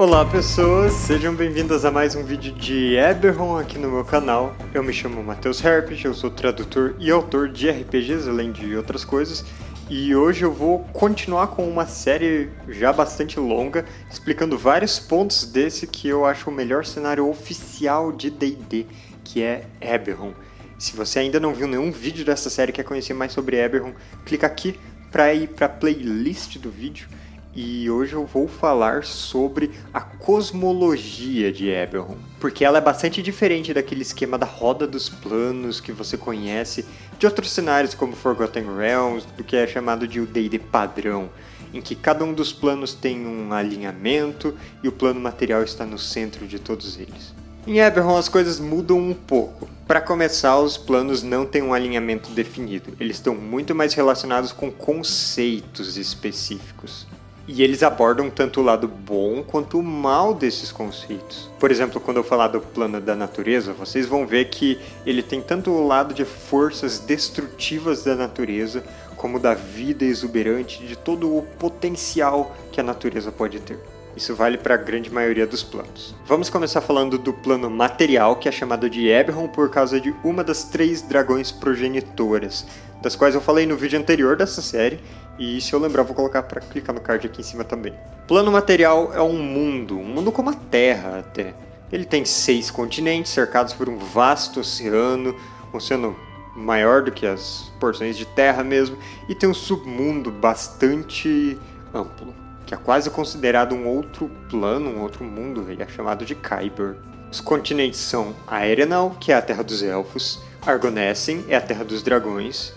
Olá pessoas, sejam bem-vindas a mais um vídeo de Eberron aqui no meu canal. Eu me chamo Matheus Herpich, eu sou tradutor e autor de RPGs, além de outras coisas. E hoje eu vou continuar com uma série já bastante longa, explicando vários pontos desse que eu acho o melhor cenário oficial de D&D, que é Eberron. Se você ainda não viu nenhum vídeo dessa série e quer conhecer mais sobre Eberron, clica aqui para ir para a playlist do vídeo e hoje eu vou falar sobre a cosmologia de Eberron, porque ela é bastante diferente daquele esquema da roda dos planos que você conhece de outros cenários como Forgotten Realms, do que é chamado de o D&D padrão, em que cada um dos planos tem um alinhamento e o plano material está no centro de todos eles. Em Eberron as coisas mudam um pouco. Para começar, os planos não têm um alinhamento definido, eles estão muito mais relacionados com conceitos específicos. E eles abordam tanto o lado bom quanto o mal desses conceitos. Por exemplo, quando eu falar do plano da natureza, vocês vão ver que ele tem tanto o lado de forças destrutivas da natureza, como da vida exuberante, de todo o potencial que a natureza pode ter. Isso vale para a grande maioria dos planos. Vamos começar falando do plano material, que é chamado de Eberron por causa de uma das três dragões progenitoras, das quais eu falei no vídeo anterior dessa série, e se eu lembrar vou colocar para clicar no card aqui em cima também. Plano material é um mundo, um mundo como a Terra até. Ele tem seis continentes cercados por um vasto oceano, um oceano maior do que as porções de terra mesmo, e tem um submundo bastante amplo que é quase considerado um outro plano, um outro mundo, ele é chamado de Kyber. Os continentes são Aerenal, que é a terra dos elfos, Argonessen é a terra dos dragões,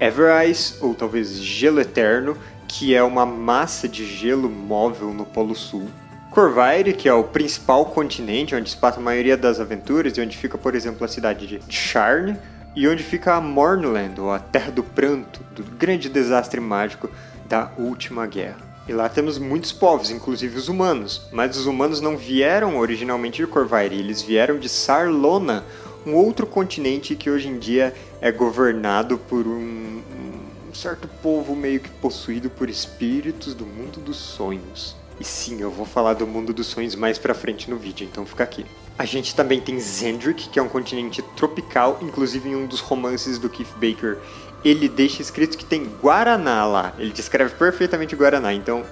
Everise, ou talvez Gelo Eterno, que é uma massa de gelo móvel no Polo Sul, Corvair, que é o principal continente onde se passa a maioria das aventuras e onde fica, por exemplo, a cidade de Sharn, e onde fica a Mornland, ou a Terra do Pranto, do grande desastre mágico da Última Guerra. E lá temos muitos povos, inclusive os humanos. Mas os humanos não vieram originalmente de Corvair, eles vieram de Sarlona, um outro continente que hoje em dia é governado por um, um certo povo meio que possuído por espíritos do mundo dos sonhos. E sim, eu vou falar do mundo dos sonhos mais pra frente no vídeo, então fica aqui. A gente também tem Zendrick, que é um continente tropical, inclusive em um dos romances do Keith Baker, ele deixa escrito que tem Guaraná lá. Ele descreve perfeitamente Guaraná. Então,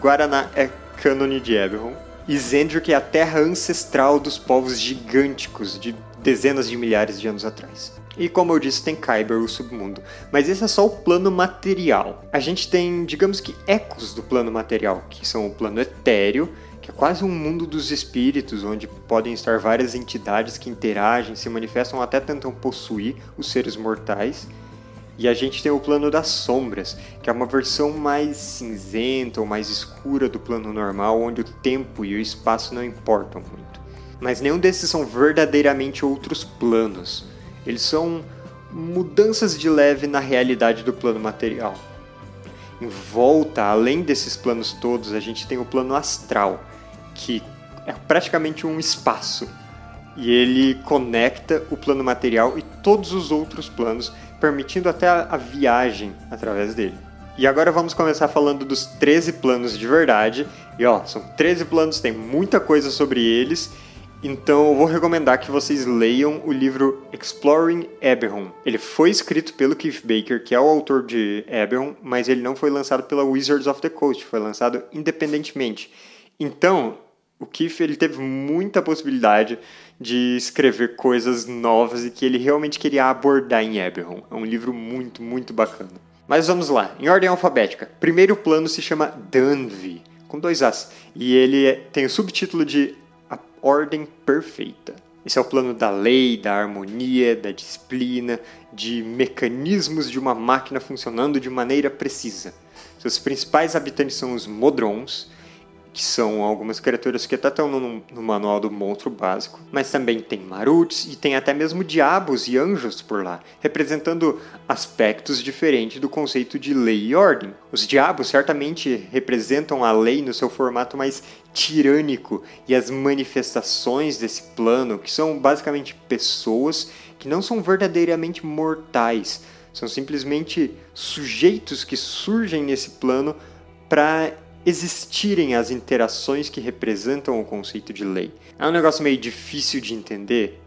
Guaraná é cânone de Eberron. E Zendrick é a terra ancestral dos povos gigânticos de dezenas de milhares de anos atrás. E como eu disse, tem Kyber, o submundo. Mas esse é só o plano material. A gente tem, digamos que, ecos do plano material, que são o plano etéreo, que é quase um mundo dos espíritos, onde podem estar várias entidades que interagem, se manifestam, até tentam possuir os seres mortais. E a gente tem o plano das sombras, que é uma versão mais cinzenta ou mais escura do plano normal, onde o tempo e o espaço não importam muito. Mas nenhum desses são verdadeiramente outros planos. Eles são mudanças de leve na realidade do plano material. Em volta, além desses planos todos, a gente tem o plano astral, que é praticamente um espaço. E ele conecta o plano material e todos os outros planos permitindo até a, viagem através dele. E agora vamos começar falando dos 13 planos de verdade. E ó, são 13 planos, tem muita coisa sobre eles. Então eu vou recomendar que vocês leiam o livro Exploring Eberron. Ele foi escrito pelo Keith Baker, que é o autor de Eberron, mas ele não foi lançado pela Wizards of the Coast, foi lançado independentemente. Então, o Keith ele teve muita possibilidade de escrever coisas novas e que ele realmente queria abordar em Eberron. É um livro muito, muito bacana. Mas vamos lá, em ordem alfabética. Primeiro plano se chama Danvi, com dois As, e ele é, tem o subtítulo de Ordem Perfeita. Esse é o plano da lei, da harmonia, da disciplina, de mecanismos de uma máquina funcionando de maneira precisa. Seus principais habitantes são os Modrons, que são algumas criaturas que até estão no, no, manual do monstro básico, mas também tem maruts e tem até mesmo diabos e anjos por lá, representando aspectos diferentes do conceito de lei e ordem. Os diabos certamente representam a lei no seu formato mais tirânico e as manifestações desse plano, que são basicamente pessoas que não são verdadeiramente mortais, são simplesmente sujeitos que surgem nesse plano para existirem as interações que representam o conceito de lei. É um negócio meio difícil de entender.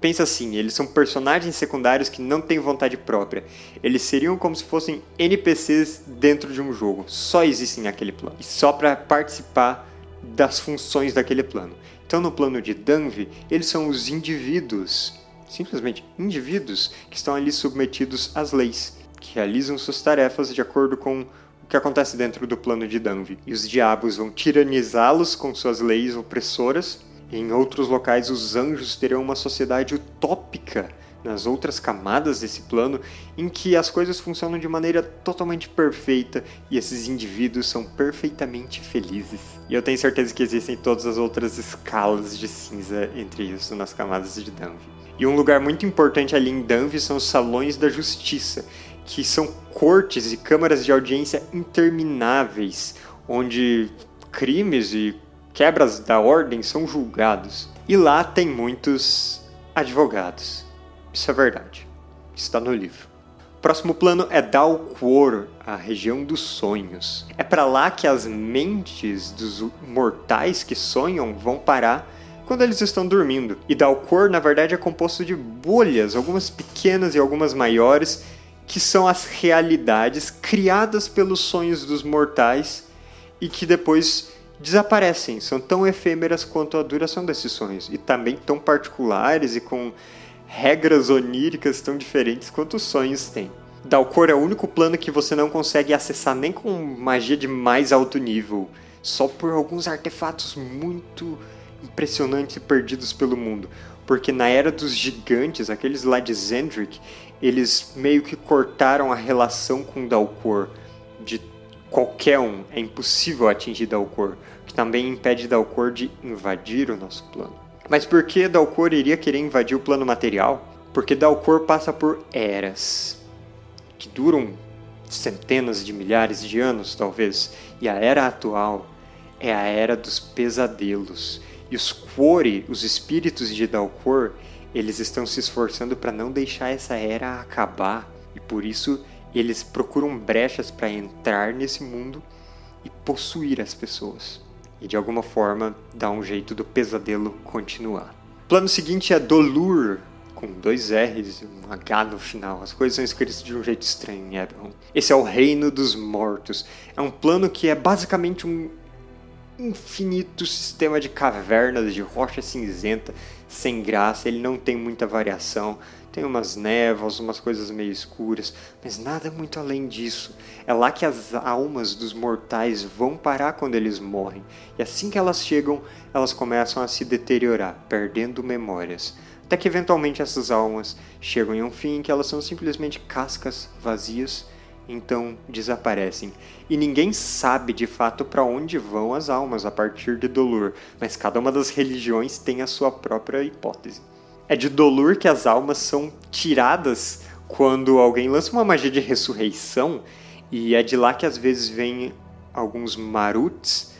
Pensa assim, eles são personagens secundários que não têm vontade própria. Eles seriam como se fossem NPCs dentro de um jogo. Só existem naquele plano. E só para participar das funções daquele plano. Então, no plano de Danvi, eles são os indivíduos, simplesmente indivíduos, que estão ali submetidos às leis, que realizam suas tarefas de acordo com que acontece dentro do plano de Danvi. E os diabos vão tiranizá-los com suas leis opressoras. E em outros locais, os anjos terão uma sociedade utópica nas outras camadas desse plano em que as coisas funcionam de maneira totalmente perfeita e esses indivíduos são perfeitamente felizes. E eu tenho certeza que existem todas as outras escalas de cinza entre isso nas camadas de Danvi. E um lugar muito importante ali em Danvi são os salões da justiça, que são cortes e câmaras de audiência intermináveis, onde crimes e quebras da ordem são julgados. E lá tem muitos advogados. Isso é verdade. Está no livro. Próximo plano é Dalquor, a região dos sonhos. É para lá que as mentes dos mortais que sonham vão parar quando eles estão dormindo. E Dalquor, na verdade, é composto de bolhas, algumas pequenas e algumas maiores, que são as realidades criadas pelos sonhos dos mortais e que depois desaparecem. São tão efêmeras quanto a duração desses sonhos e também tão particulares e com regras oníricas tão diferentes quanto os sonhos têm. Dalcor é o único plano que você não consegue acessar nem com magia de mais alto nível, só por alguns artefatos muito impressionantes perdidos pelo mundo. Porque na era dos gigantes, aqueles lá de Zendrick, eles meio que cortaram a relação com Dalcor de qualquer um. É impossível atingir Dalcor, que também impede Dalcor de invadir o nosso plano. Mas por que Dalcor iria querer invadir o plano material? Porque Dalcor passa por eras que duram centenas de milhares de anos, talvez. E a era atual é a era dos pesadelos. E os Quori, os espíritos de Dalcor, eles estão se esforçando para não deixar essa era acabar. E por isso eles procuram brechas para entrar nesse mundo e possuir as pessoas e de alguma forma dar um jeito do pesadelo continuar. O plano seguinte é Dolur, com dois R's e um H no final. As coisas são escritas de um jeito estranho em Eberron. Esse é o Reino dos Mortos. É um plano que é basicamente um infinito sistema de cavernas de rocha cinzenta, sem graça, ele não tem muita variação. Tem umas névoas, umas coisas meio escuras, mas nada muito além disso. É lá que as almas dos mortais vão parar quando eles morrem. E assim que elas chegam, elas começam a se deteriorar, perdendo memórias. Até que eventualmente essas almas chegam em um fim em que elas são simplesmente cascas vazias, então desaparecem. E ninguém sabe de fato para onde vão as almas a partir de Dolor, mas cada uma das religiões tem a sua própria hipótese. É de Dolur que as almas são tiradas quando alguém lança uma magia de ressurreição, e é de lá que às vezes vem alguns Maruts,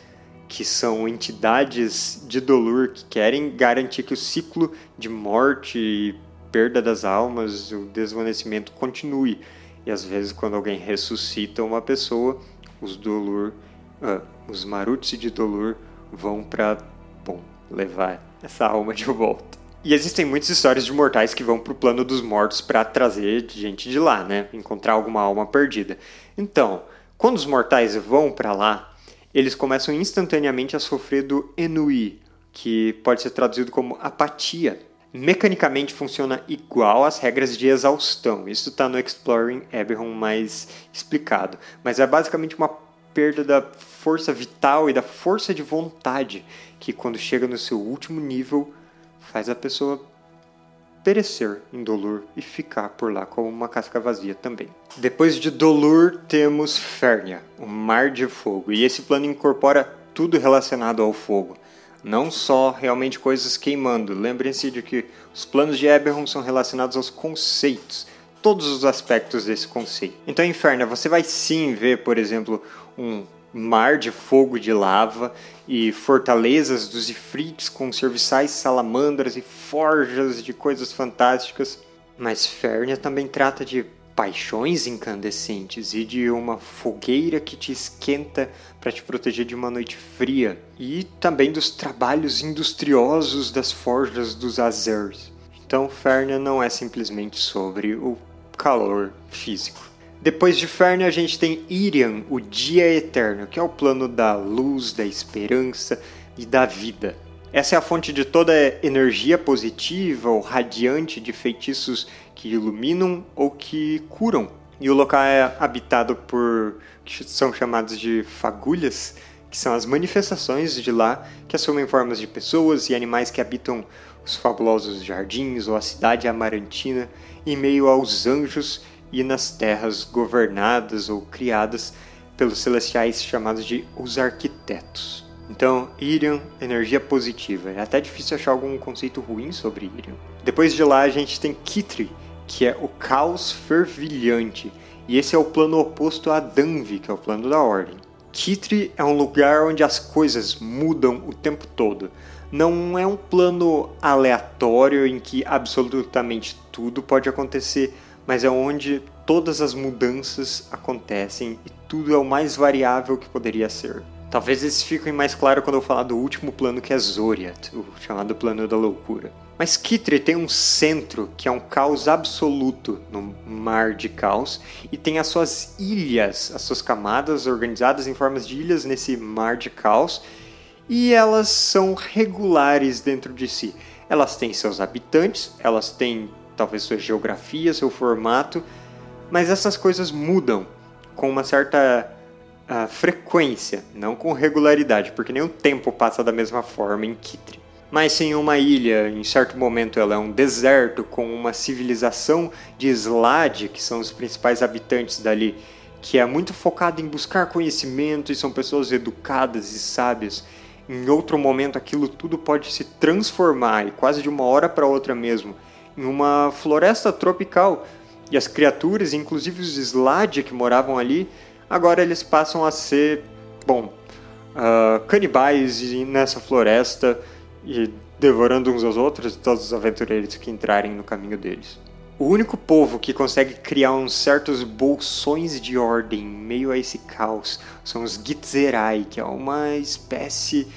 que são entidades de Dolur que querem garantir que o ciclo de morte e perda das almas, o desvanecimento continue. E às vezes quando alguém ressuscita uma pessoa, os Dolur, uh, os Maruts de Dolur vão para, levar essa alma de volta. E existem muitas histórias de mortais que vão pro plano dos mortos para trazer gente de lá, né? Encontrar alguma alma perdida. Então, quando os mortais vão para lá, eles começam instantaneamente a sofrer do ennui, que pode ser traduzido como apatia. Mecanicamente funciona igual às regras de exaustão. Isso está no Exploring Eberron mais explicado. Mas é basicamente uma perda da força vital e da força de vontade, que quando chega no seu último nível faz a pessoa perecer em Dolur e ficar por lá como uma casca vazia também. Depois de Dolur temos Fernia, o Mar de Fogo, e esse plano incorpora tudo relacionado ao fogo, não só realmente coisas queimando. Lembrem-se de que os planos de Eberron são relacionados aos conceitos, todos os aspectos desse conceito. Então, em Fernia, você vai sim ver, por exemplo, um mar de fogo de lava e fortalezas dos ifrites com serviçais salamandras e forjas de coisas fantásticas. Mas Fernia também trata de paixões incandescentes e de uma fogueira que te esquenta para te proteger de uma noite fria, e também dos trabalhos industriosos das forjas dos Azers. Então, Fernia não é simplesmente sobre o calor físico. Depois de Fernia, a gente tem Irian, o Dia Eterno, que é o plano da luz, da esperança e da vida. Essa é a fonte de toda energia positiva ou radiante de feitiços que iluminam ou que curam. E o local é habitado por que são chamados de fagulhas, que são as manifestações de lá que assumem formas de pessoas e animais que habitam os fabulosos jardins ou a cidade amarantina em meio aos anjos e nas terras governadas ou criadas pelos celestiais chamados de os arquitetos. Então, Irion, energia positiva. É até difícil achar algum conceito ruim sobre Irion. Depois de lá, a gente tem Kitri, que é o caos fervilhante. E esse é o plano oposto a Danvi, que é o plano da ordem. Kitri é um lugar onde as coisas mudam o tempo todo. Não é um plano aleatório em que absolutamente tudo pode acontecer, mas é onde todas as mudanças acontecem e tudo é o mais variável que poderia ser. Talvez eles fiquem mais claros quando eu falar do último plano que é Zoriat, o chamado plano da loucura. Mas Kitri tem um centro que é um caos absoluto no mar de caos e tem as suas ilhas, as suas camadas organizadas em formas de ilhas nesse mar de caos e elas são regulares dentro de si. Elas têm seus habitantes, elas têm talvez sua geografia, seu formato, mas essas coisas mudam com uma certa a frequência, não com regularidade, porque nenhum tempo passa da mesma forma em Kitri. Mas sim uma ilha, em certo momento ela é um deserto com uma civilização de Slade, que são os principais habitantes dali, que é muito focada em buscar conhecimento e são pessoas educadas e sábias. Em outro momento aquilo tudo pode se transformar, e quase de uma hora para outra mesmo, em uma floresta tropical. E as criaturas, inclusive os Slade que moravam ali, Agora eles passam a ser, bom, uh, canibais nessa floresta e devorando uns aos outros todos os aventureiros que entrarem no caminho deles. O único povo que consegue criar uns certos bolsões de ordem em meio a esse caos são os Gitzerai, que é uma espécie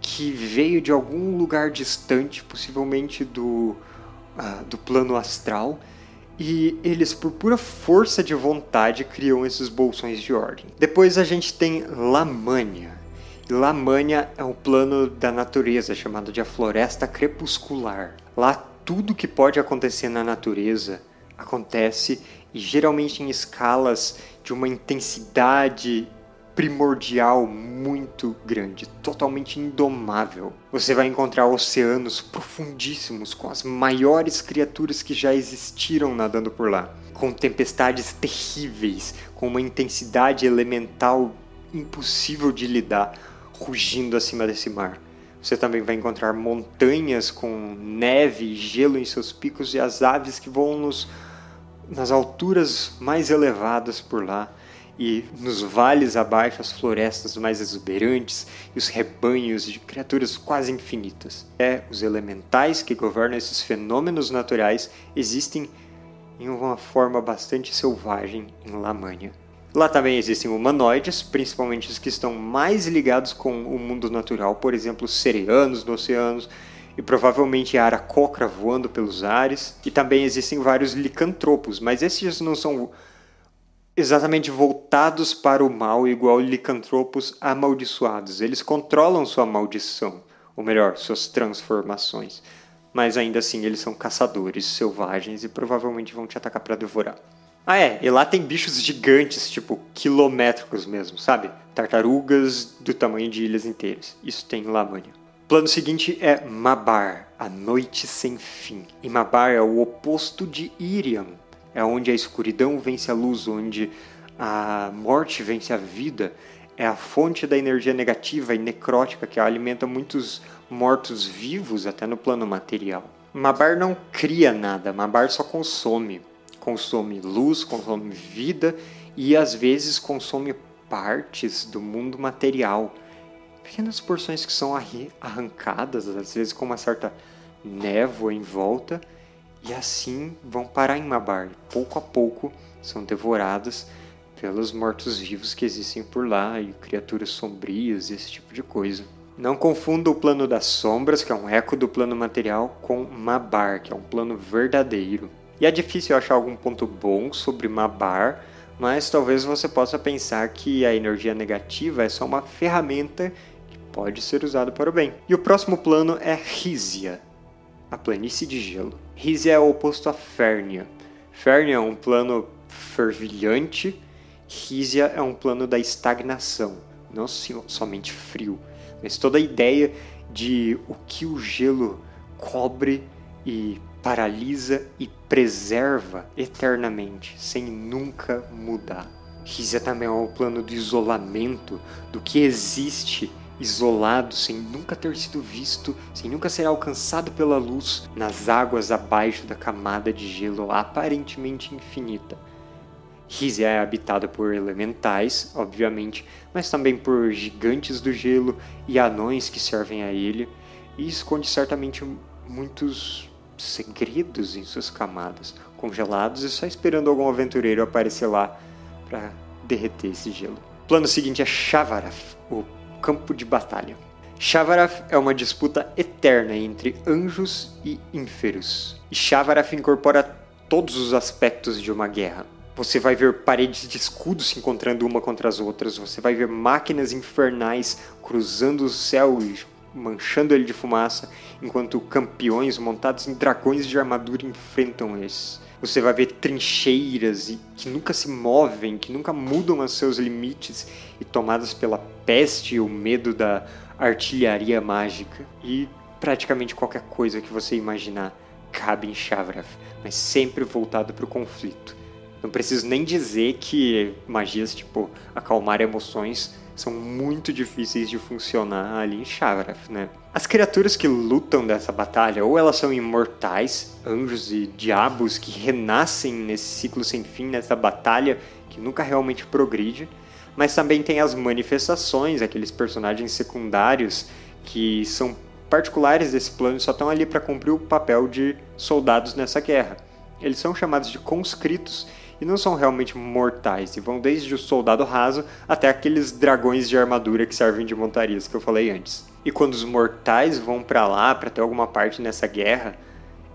que veio de algum lugar distante, possivelmente do, uh, do plano astral, e eles, por pura força de vontade, criam esses bolsões de ordem. Depois a gente tem Lamânia. Lamânia é um plano da natureza chamado de a Floresta Crepuscular. Lá tudo que pode acontecer na natureza acontece e geralmente em escalas de uma intensidade primordial muito grande, totalmente indomável. Você vai encontrar oceanos profundíssimos com as maiores criaturas que já existiram nadando por lá, com tempestades terríveis, com uma intensidade elemental impossível de lidar, rugindo acima desse mar. Você também vai encontrar montanhas com neve e gelo em seus picos e as aves que voam nos, nas alturas mais elevadas por lá e nos vales abaixo as florestas mais exuberantes e os rebanhos de criaturas quase infinitas. É, os elementais que governam esses fenômenos naturais existem em uma forma bastante selvagem em Lamânia. Lá também existem humanoides, principalmente os que estão mais ligados com o mundo natural, por exemplo, os sereanos no oceanos, e provavelmente a aracocra voando pelos ares. E também existem vários licantropos, mas esses não são exatamente voltados para o mal, igual licantropos amaldiçoados. Eles controlam sua maldição, ou melhor, suas transformações. Mas ainda assim, eles são caçadores selvagens e provavelmente vão te atacar para devorar. Ah, é, e lá tem bichos gigantes, tipo quilométricos mesmo, sabe? Tartarugas do tamanho de ilhas inteiras. Isso tem em Lamânia. Plano seguinte é Mabar, a noite sem fim. E Mabar é o oposto de Irian, é onde a escuridão vence a luz, onde a morte vence a vida, é a fonte da energia negativa e necrótica que alimenta muitos mortos-vivos até no plano material. Mabar não cria nada, Mabar só consome. Consome luz, consome vida e às vezes consome partes do mundo material. Pequenas porções que são arrancadas, às vezes com uma certa névoa em volta, e assim vão parar em Mabar. Pouco a pouco são devoradas pelos mortos-vivos que existem por lá e criaturas sombrias esse tipo de coisa. Não confunda o plano das sombras, que é um eco do plano material, com Mabar, que é um plano verdadeiro. E é difícil achar algum ponto bom sobre Mabar, mas talvez você possa pensar que a energia negativa é só uma ferramenta que pode ser usada para o bem. E o próximo plano é Rízia, a planície de gelo. Rízia é o oposto a Férnia. Férnia é um plano fervilhante, Rízia é um plano da estagnação, não somente frio, mas toda a ideia de o que o gelo cobre e paralisa e preserva eternamente, sem nunca mudar. Rízia também é o plano do isolamento, do que existe isolado, sem nunca ter sido visto, sem nunca ser alcançado pela luz, nas águas abaixo da camada de gelo aparentemente infinita. Rízia é habitada por elementais, obviamente, mas também por gigantes do gelo e anões que servem a ele, e esconde certamente muitos segredos em suas camadas, congelados e só esperando algum aventureiro aparecer lá para derreter esse gelo. O plano seguinte é Shavaraf, o campo de batalha. Shavaraf é uma disputa eterna entre anjos e ínferos. E Shavaraf incorpora todos os aspectos de uma guerra. Você vai ver paredes de escudos se encontrando uma contra as outras, você vai ver máquinas infernais cruzando o céu e manchando ele de fumaça, enquanto campeões montados em dragões de armadura enfrentam esses. Você vai ver trincheiras que nunca se movem, que nunca mudam os seus limites e tomadas pela peste o medo da artilharia mágica. E praticamente qualquer coisa que você imaginar cabe em Shavraf, mas sempre voltado para o conflito. Não preciso nem dizer que magias tipo acalmar emoções são muito difíceis de funcionar ali em Shavraf, né? As criaturas que lutam dessa batalha, ou elas são imortais, anjos e diabos que renascem nesse ciclo sem fim, nessa batalha que nunca realmente progride, mas também tem as manifestações, aqueles personagens secundários que são particulares desse plano e só estão ali para cumprir o papel de soldados nessa guerra. Eles são chamados de conscritos e não são realmente mortais, e vão desde o soldado raso até aqueles dragões de armadura que servem de montarias que eu falei antes. E quando os mortais vão para lá para ter alguma parte nessa guerra,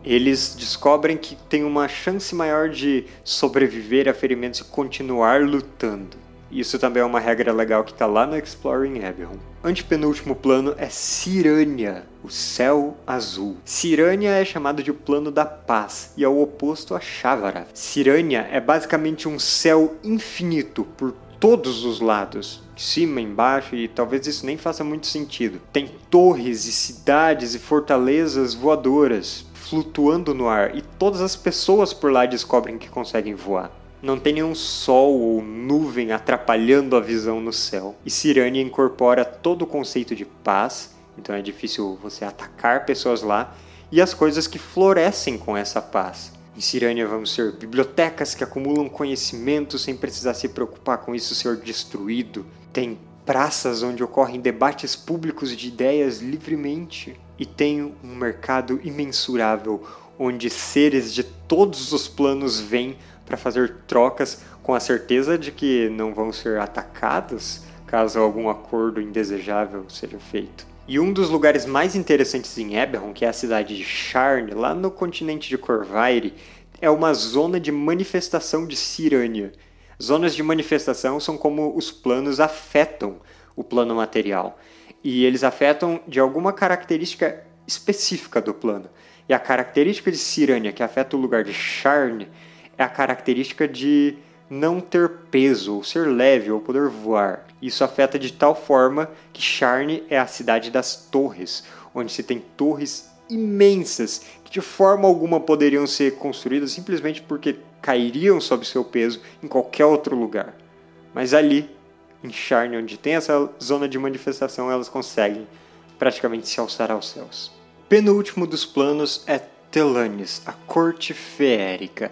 eles descobrem que tem uma chance maior de sobreviver a ferimentos e continuar lutando. Isso também é uma regra legal que está lá no Exploring Eberron. Antepenúltimo plano é Cirânia, o céu azul. Cirânia é chamado de plano da paz e é o oposto a Shavara. Cirânia é basicamente um céu infinito por todos os lados, cima, embaixo, e talvez isso nem faça muito sentido. Tem torres e cidades e fortalezas voadoras flutuando no ar e todas as pessoas por lá descobrem que conseguem voar. Não tem nenhum sol ou nuvem atrapalhando a visão no céu. E Cirânia incorpora todo o conceito de paz, então é difícil você atacar pessoas lá, e as coisas que florescem com essa paz. Em Cirânia vamos ser bibliotecas que acumulam conhecimento sem precisar se preocupar com isso ser destruído. Tem praças onde ocorrem debates públicos de ideias livremente. E tem um mercado imensurável onde seres de todos os planos vêm para fazer trocas com a certeza de que não vão ser atacados caso algum acordo indesejável seja feito. E um dos lugares mais interessantes em Eberron, que é a cidade de Charne, lá no continente de Corvaire, é uma zona de manifestação de Cirânia. Zonas de manifestação são como os planos afetam o plano material. E eles afetam de alguma característica específica do plano. E a característica de Cirânia, que afeta o lugar de Charne, é a característica de não ter peso, ou ser leve, ou poder voar. Isso afeta de tal forma que Charne é a cidade das torres, onde se tem torres imensas que de forma alguma poderiam ser construídas simplesmente porque cairiam sob seu peso em qualquer outro lugar. Mas ali, em Charne, onde tem essa zona de manifestação, elas conseguem praticamente se alçar aos céus. Penúltimo dos planos é Telanes, a corte feérica.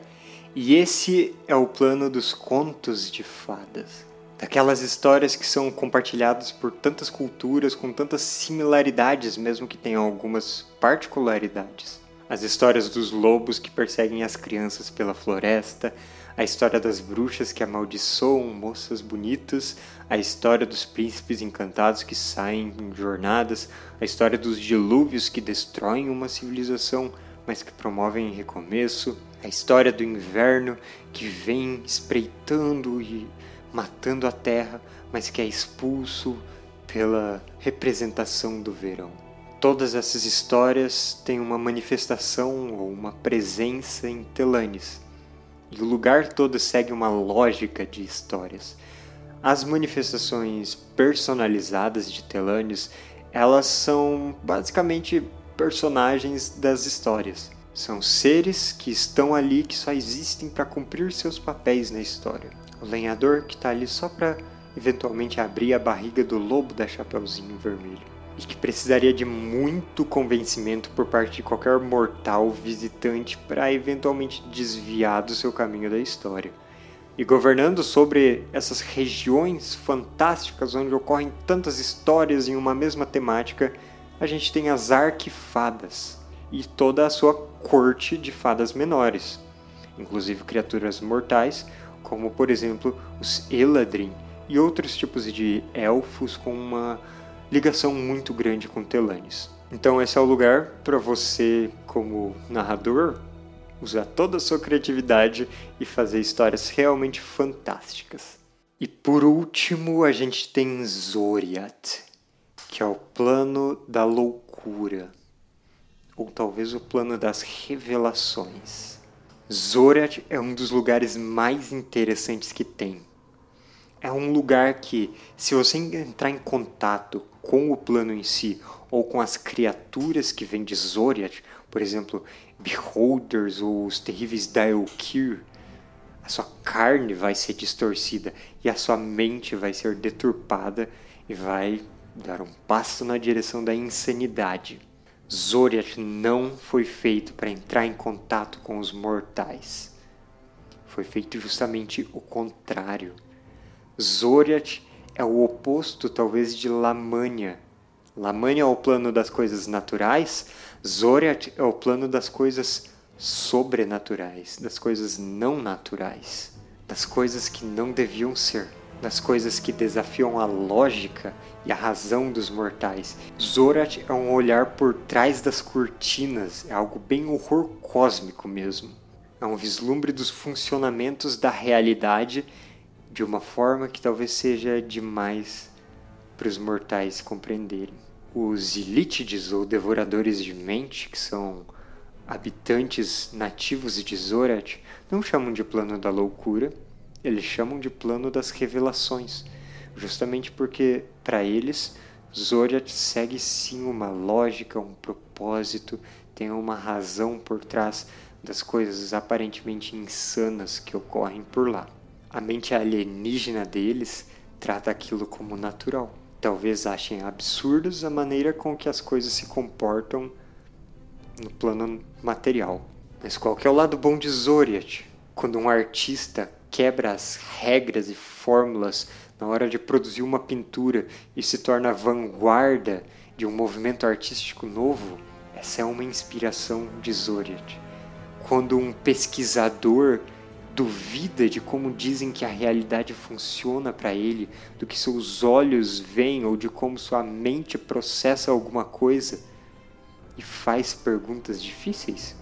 E esse é o plano dos contos de fadas. Daquelas histórias que são compartilhadas por tantas culturas, com tantas similaridades, mesmo que tenham algumas particularidades. as histórias dos lobos que perseguem as crianças pela floresta, a história das bruxas que amaldiçoam moças bonitas, a história dos príncipes encantados que saem em jornadas, a história dos dilúvios que destroem uma civilização, mas que promovem recomeço, a história do inverno que vem espreitando e matando a terra, mas que é expulso pela representação do verão. Todas essas histórias têm uma manifestação ou uma presença em Telanes. E o lugar todo segue uma lógica de histórias. As manifestações personalizadas de Telanes, elas são basicamente personagens das histórias. São seres que estão ali que só existem para cumprir seus papéis na história. O lenhador que está ali só para eventualmente abrir a barriga do lobo da Chapeuzinho Vermelho e que precisaria de muito convencimento por parte de qualquer mortal visitante para eventualmente desviar do seu caminho da história. E governando sobre essas regiões fantásticas onde ocorrem tantas histórias em uma mesma temática, a gente tem as arquifadas e toda a sua corte de fadas menores, inclusive criaturas mortais, como por exemplo os Eladrin e outros tipos de elfos com uma ligação muito grande com Telanes. Então esse é o lugar para você, como narrador, usar toda a sua criatividade e fazer histórias realmente fantásticas. E por último, a gente tem Zoriat, que é o plano da loucura, ou talvez o plano das revelações. Zoriat é um dos lugares mais interessantes que tem. É um lugar que, se você entrar em contato com o plano em si ou com as criaturas que vêm de Zoriat, por exemplo, Beholders ou os terríveis Daelkir, a sua carne vai ser distorcida e a sua mente vai ser deturpada e vai dar um passo na direção da insanidade. Zoriat não foi feito para entrar em contato com os mortais. Foi feito justamente o contrário. Zoriat é o oposto, talvez, de Lamania. Lamania é o plano das coisas naturais, Zoriat é o plano das coisas sobrenaturais, das coisas não naturais, das coisas que não deviam ser, das coisas que desafiam a lógica e a razão dos mortais. Zorat é um olhar por trás das cortinas, é algo bem horror cósmico mesmo. É um vislumbre dos funcionamentos da realidade de uma forma que talvez seja demais para os mortais compreenderem. Os Ilítides, ou Devoradores de Mente, que são habitantes nativos de Zorat, não chamam de plano da loucura, eles chamam de plano das revelações, justamente porque, para eles, Zorat segue sim uma lógica, um propósito, tem uma razão por trás das coisas aparentemente insanas que ocorrem por lá. A mente alienígena deles trata aquilo como natural. Talvez achem absurdos a maneira com que as coisas se comportam no plano material. Mas qual que é o lado bom de Zoriat? Quando um artista quebra as regras e fórmulas na hora de produzir uma pintura e se torna vanguarda de um movimento artístico novo, essa é uma inspiração de Zoriat. Quando um pesquisador duvida de como dizem que a realidade funciona para ele, do que seus olhos veem ou de como sua mente processa alguma coisa e faz perguntas difíceis.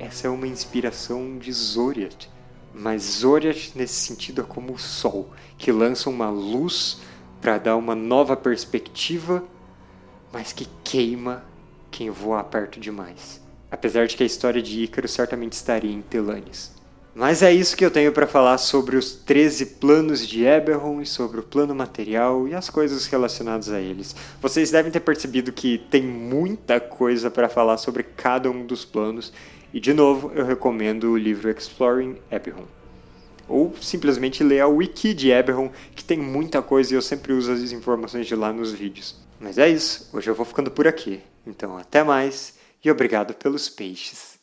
Essa é uma inspiração de Zoriat. Mas Zoriat, nesse sentido, é como o sol, que lança uma luz para dar uma nova perspectiva, mas que queima quem voa perto demais. Apesar de que a história de Ícaro certamente estaria em Telanes. Mas é isso que eu tenho para falar sobre os 13 planos de Eberron e sobre o plano material e as coisas relacionadas a eles. Vocês devem ter percebido que tem muita coisa para falar sobre cada um dos planos, e de novo eu recomendo o livro Exploring Eberron. Ou simplesmente ler a wiki de Eberron, que tem muita coisa e eu sempre uso as informações de lá nos vídeos. Mas é isso, hoje eu vou ficando por aqui. Então até mais e obrigado pelos peixes.